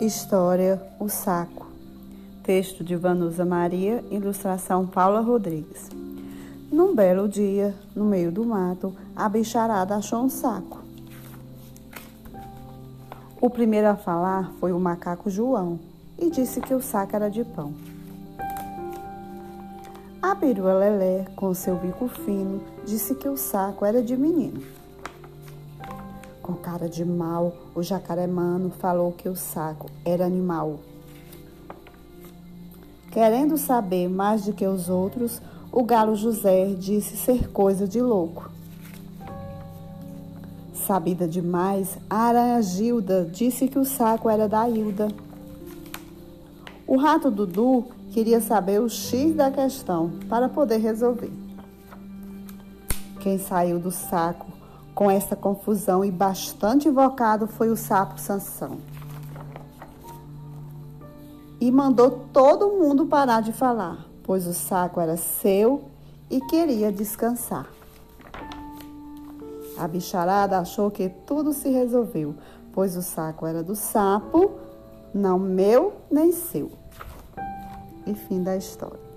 História O Saco. Texto de Vanusa Maria, ilustração Paula Rodrigues. Num belo dia, no meio do mato, a bicharada achou um saco. O primeiro a falar foi o macaco João e disse que o saco era de pão. A perua Lelé, com seu bico fino, disse que o saco era de menino. Com cara de mal, o jacaré mano falou que o saco era animal. Querendo saber mais do que os outros, o galo José disse ser coisa de louco. Sabida demais, a aranha Gilda disse que o saco era da Hilda. O rato Dudu queria saber o X da questão para poder resolver. Quem saiu do saco com essa confusão e bastante invocado foi o sapo Sansão. E mandou todo mundo parar de falar, pois o saco era seu e queria descansar. A bicharada achou que tudo se resolveu, pois o saco era do sapo, não meu nem seu. E fim da história.